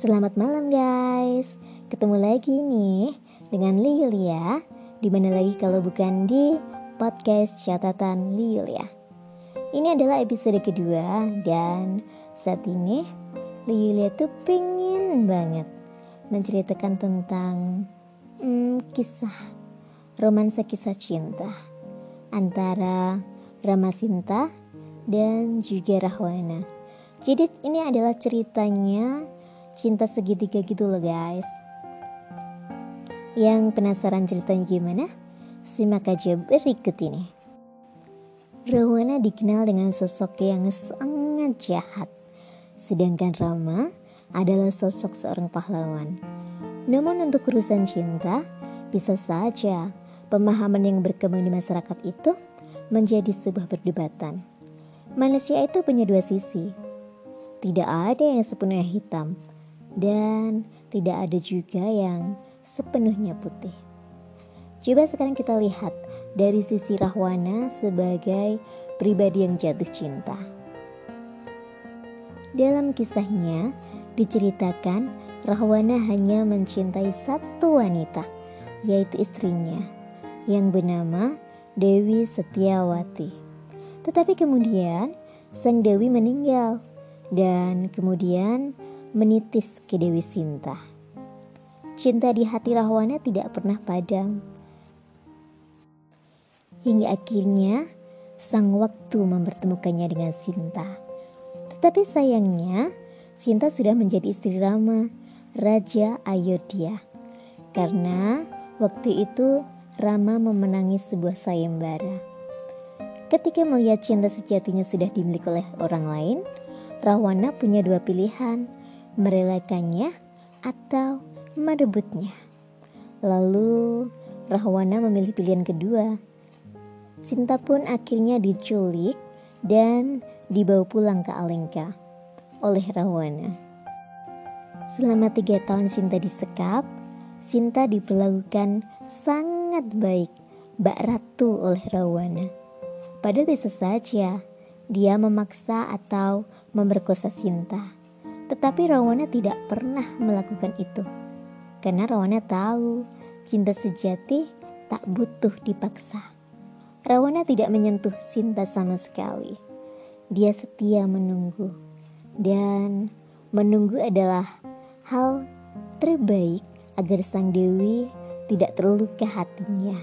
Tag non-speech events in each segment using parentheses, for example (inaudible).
Selamat malam guys. Ketemu lagi nih dengan Lilia Di mana lagi kalau bukan di podcast catatan Lilia Ini adalah episode kedua Dan saat ini Lilia tuh pengen banget Menceritakan tentang hmm, Kisah Romansa kisah cinta Antara Rama Sinta dan juga Rahwana. Jadi ini adalah ceritanya cinta segitiga gitu loh guys. Yang penasaran ceritanya gimana? Simak aja berikut ini. Rawana dikenal dengan sosok yang sangat jahat. Sedangkan Rama adalah sosok seorang pahlawan. Namun untuk urusan cinta, bisa saja pemahaman yang berkembang di masyarakat itu menjadi sebuah perdebatan. Manusia itu punya dua sisi, tidak ada yang sepenuhnya hitam dan tidak ada juga yang sepenuhnya putih. Coba sekarang kita lihat dari sisi Rahwana sebagai pribadi yang jatuh cinta. Dalam kisahnya diceritakan Rahwana hanya mencintai satu wanita, yaitu istrinya yang bernama Dewi Setiawati. Tetapi kemudian sang Dewi meninggal dan kemudian menitis ke Dewi Sinta. Cinta di hati Rahwana tidak pernah padam. Hingga akhirnya sang waktu mempertemukannya dengan Sinta. Tetapi sayangnya, Sinta sudah menjadi istri Rama, Raja Ayodhya. Karena waktu itu Rama memenangi sebuah sayembara. Ketika melihat cinta sejatinya sudah dimiliki oleh orang lain, Rahwana punya dua pilihan, merelakannya atau merebutnya. Lalu Rahwana memilih pilihan kedua. Sinta pun akhirnya diculik dan dibawa pulang ke Alengka oleh Rahwana. Selama tiga tahun Sinta disekap, Sinta diperlakukan sangat baik Mbak Ratu oleh Rahwana. Padahal bisa saja dia memaksa atau memerkosa Sinta. Tetapi Rawana tidak pernah melakukan itu. Karena Rawana tahu cinta sejati tak butuh dipaksa. Rawana tidak menyentuh Sinta sama sekali. Dia setia menunggu. Dan menunggu adalah hal terbaik agar sang Dewi tidak terluka hatinya.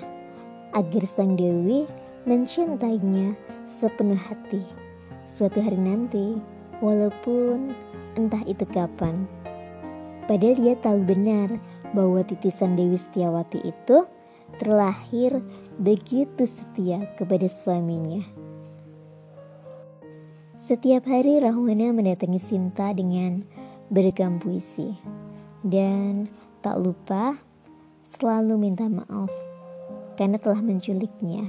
Agar sang Dewi mencintainya sepenuh hati suatu hari nanti, walaupun entah itu kapan. Padahal dia tahu benar bahwa titisan Dewi Setiawati itu terlahir begitu setia kepada suaminya. Setiap hari Rahwana mendatangi Sinta dengan beragam puisi dan tak lupa selalu minta maaf karena telah menculiknya.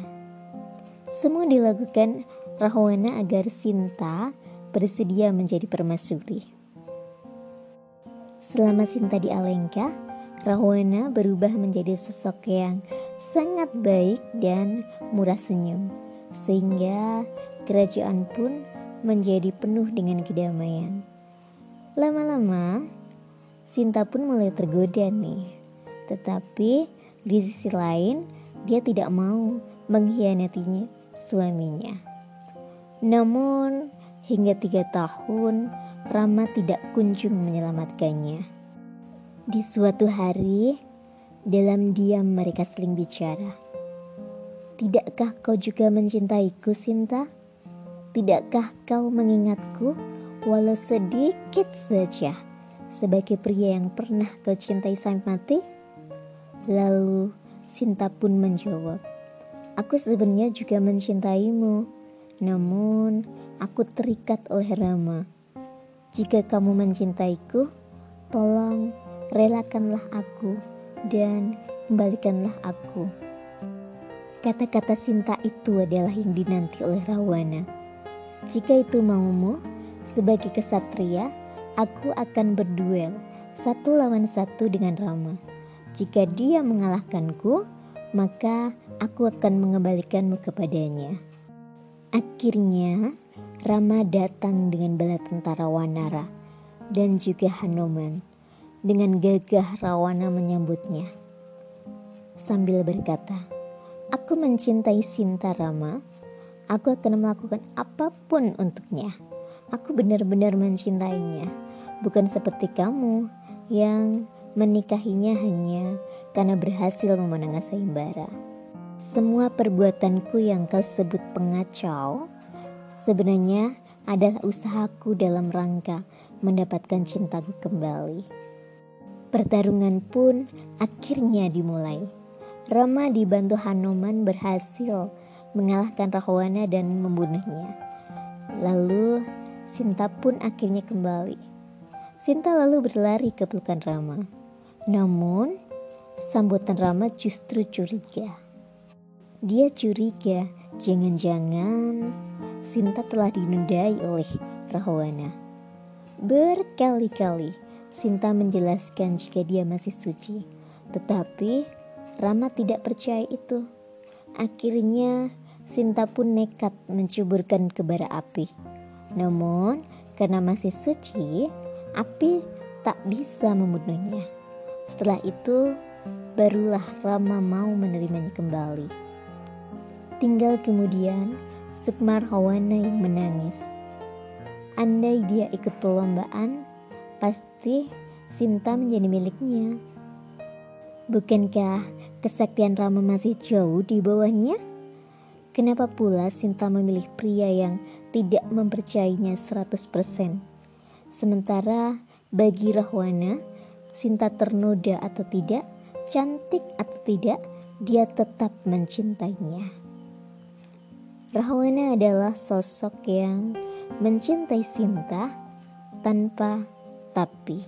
Semua dilakukan Rahwana agar Sinta bersedia menjadi permaisuri. Selama Sinta di Alengka, Rahwana berubah menjadi sosok yang sangat baik dan murah senyum, sehingga kerajaan pun menjadi penuh dengan kedamaian. Lama-lama, Sinta pun mulai tergoda nih, tetapi di sisi lain dia tidak mau mengkhianatinya suaminya. Namun hingga tiga tahun Rama tidak kunjung menyelamatkannya. Di suatu hari, dalam diam mereka seling bicara. Tidakkah kau juga mencintaiku, Sinta? Tidakkah kau mengingatku walau sedikit saja sebagai pria yang pernah kau cintai sampai mati? Lalu Sinta pun menjawab, Aku sebenarnya juga mencintaimu namun, aku terikat oleh Rama. Jika kamu mencintaiku, tolong relakanlah aku dan kembalikanlah aku. Kata-kata cinta itu adalah yang dinanti oleh Rawana. Jika itu maumu, sebagai kesatria, aku akan berduel satu lawan satu dengan Rama. Jika dia mengalahkanku, maka aku akan mengembalikanmu kepadanya. Akhirnya, Rama datang dengan bala tentara Wanara dan juga Hanuman dengan gagah Rawana menyambutnya. Sambil berkata, Aku mencintai Sinta Rama, aku akan melakukan apa pun untuknya. Aku benar-benar mencintainya, bukan seperti kamu yang menikahinya hanya karena berhasil memenangkan sayembara. Semua perbuatanku yang kau sebut pengacau sebenarnya adalah usahaku dalam rangka mendapatkan cintaku kembali. Pertarungan pun akhirnya dimulai. Rama dibantu Hanuman berhasil mengalahkan Rahwana dan membunuhnya. Lalu Sinta pun akhirnya kembali. Sinta lalu berlari ke pelukan Rama. Namun, sambutan Rama justru curiga. Dia curiga, jangan-jangan Sinta telah dinundai oleh Rahwana. Berkali-kali Sinta menjelaskan jika dia masih suci, tetapi Rama tidak percaya itu. Akhirnya Sinta pun nekat mencuburkan ke bara api. Namun, karena masih suci, api tak bisa membunuhnya. Setelah itu, barulah Rama mau menerimanya kembali. Tinggal kemudian Sukmar Hawana yang menangis. Andai dia ikut perlombaan, pasti Sinta menjadi miliknya. Bukankah kesaktian Rama masih jauh di bawahnya? Kenapa pula Sinta memilih pria yang tidak mempercayainya 100%? Sementara bagi Rahwana, Sinta ternoda atau tidak, cantik atau tidak, dia tetap mencintainya. Rahwana adalah sosok yang mencintai Sinta tanpa tapi.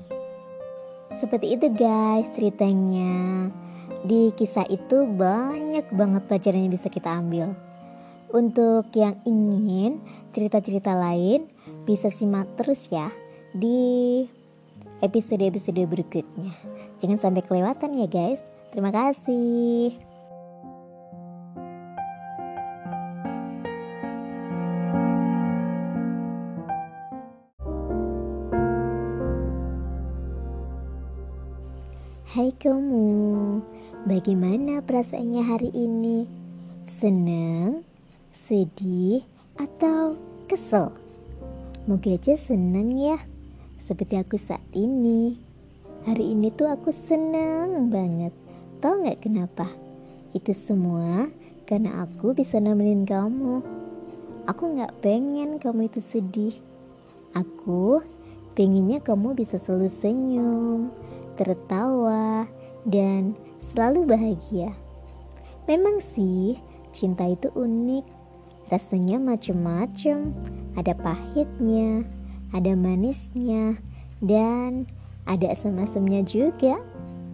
Seperti itu guys ceritanya. Di kisah itu banyak banget pelajaran yang bisa kita ambil. Untuk yang ingin cerita-cerita lain bisa simak terus ya di episode-episode berikutnya. Jangan sampai kelewatan ya guys. Terima kasih. Hai kamu, bagaimana perasaannya hari ini? Senang? sedih, atau kesel. Moga aja senang ya, seperti aku saat ini. Hari ini tuh aku senang banget. Tahu nggak kenapa? Itu semua karena aku bisa nemenin kamu. Aku nggak pengen kamu itu sedih. Aku pengennya kamu bisa selalu senyum, tertawa, dan selalu bahagia. Memang sih, cinta itu unik Rasanya macam-macam, ada pahitnya, ada manisnya, dan ada asam-asamnya juga.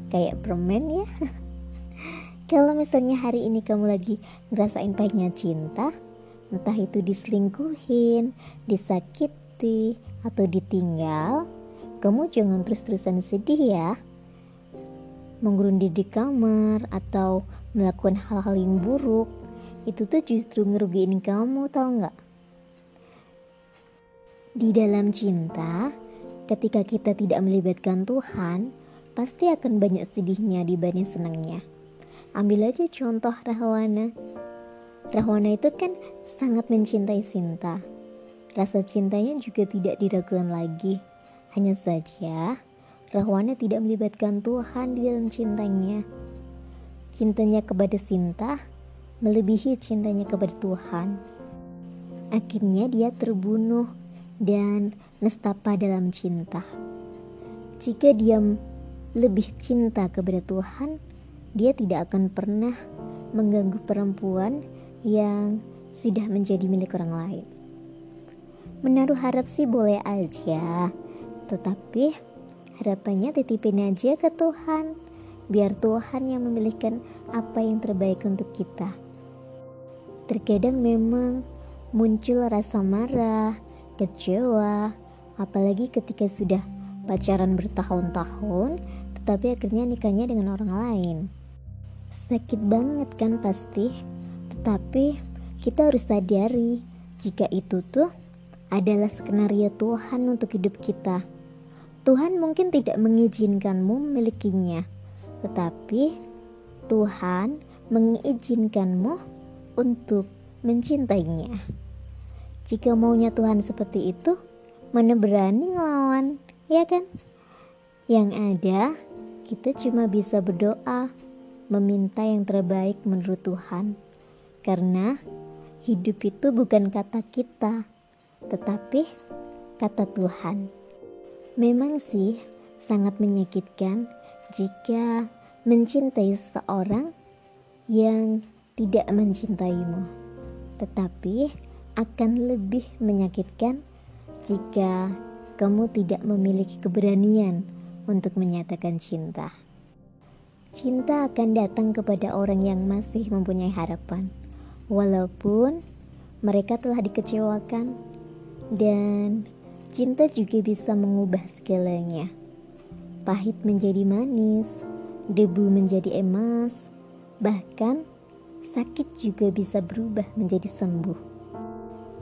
Kayak permen ya. (laughs) Kalau misalnya hari ini kamu lagi ngerasain pahitnya cinta, entah itu diselingkuhin, disakiti, atau ditinggal, kamu jangan terus-terusan sedih ya. Mengurundi di kamar atau melakukan hal-hal yang buruk itu tuh justru ngerugiin kamu tau nggak? Di dalam cinta, ketika kita tidak melibatkan Tuhan, pasti akan banyak sedihnya dibanding senangnya. Ambil aja contoh Rahwana. Rahwana itu kan sangat mencintai Sinta. Rasa cintanya juga tidak diragukan lagi. Hanya saja, Rahwana tidak melibatkan Tuhan di dalam cintanya. Cintanya kepada Sinta melebihi cintanya kepada Tuhan. Akhirnya dia terbunuh dan nestapa dalam cinta. Jika dia lebih cinta kepada Tuhan, dia tidak akan pernah mengganggu perempuan yang sudah menjadi milik orang lain. Menaruh harap sih boleh aja, tetapi harapannya titipin aja ke Tuhan, biar Tuhan yang memilihkan apa yang terbaik untuk kita. Terkadang memang muncul rasa marah, kecewa, apalagi ketika sudah pacaran bertahun-tahun, tetapi akhirnya nikahnya dengan orang lain. Sakit banget kan pasti, tetapi kita harus sadari jika itu tuh adalah skenario Tuhan untuk hidup kita. Tuhan mungkin tidak mengizinkanmu memilikinya, tetapi Tuhan mengizinkanmu untuk mencintainya. Jika maunya Tuhan seperti itu, mana berani ngelawan, ya kan? Yang ada, kita cuma bisa berdoa, meminta yang terbaik menurut Tuhan. Karena hidup itu bukan kata kita, tetapi kata Tuhan. Memang sih sangat menyakitkan jika mencintai seseorang yang tidak mencintaimu. Tetapi akan lebih menyakitkan jika kamu tidak memiliki keberanian untuk menyatakan cinta. Cinta akan datang kepada orang yang masih mempunyai harapan, walaupun mereka telah dikecewakan, dan Cinta juga bisa mengubah segalanya. Pahit menjadi manis, debu menjadi emas, bahkan sakit juga bisa berubah menjadi sembuh.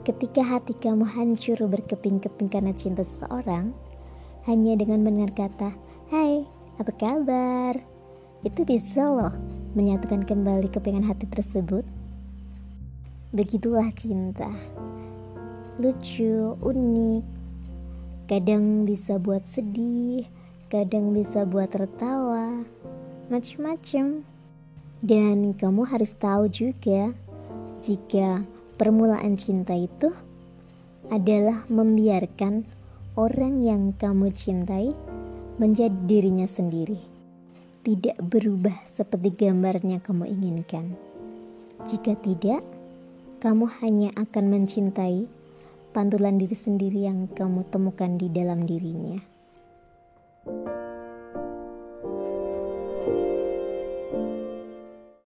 Ketika hati kamu hancur berkeping-keping karena cinta seseorang, hanya dengan mendengar kata, Hai, apa kabar? Itu bisa loh menyatukan kembali kepingan hati tersebut. Begitulah cinta. Lucu, unik, Kadang bisa buat sedih, kadang bisa buat tertawa, macam-macam. Dan kamu harus tahu juga jika permulaan cinta itu adalah membiarkan orang yang kamu cintai menjadi dirinya sendiri. Tidak berubah seperti gambarnya kamu inginkan. Jika tidak, kamu hanya akan mencintai pantulan diri sendiri yang kamu temukan di dalam dirinya.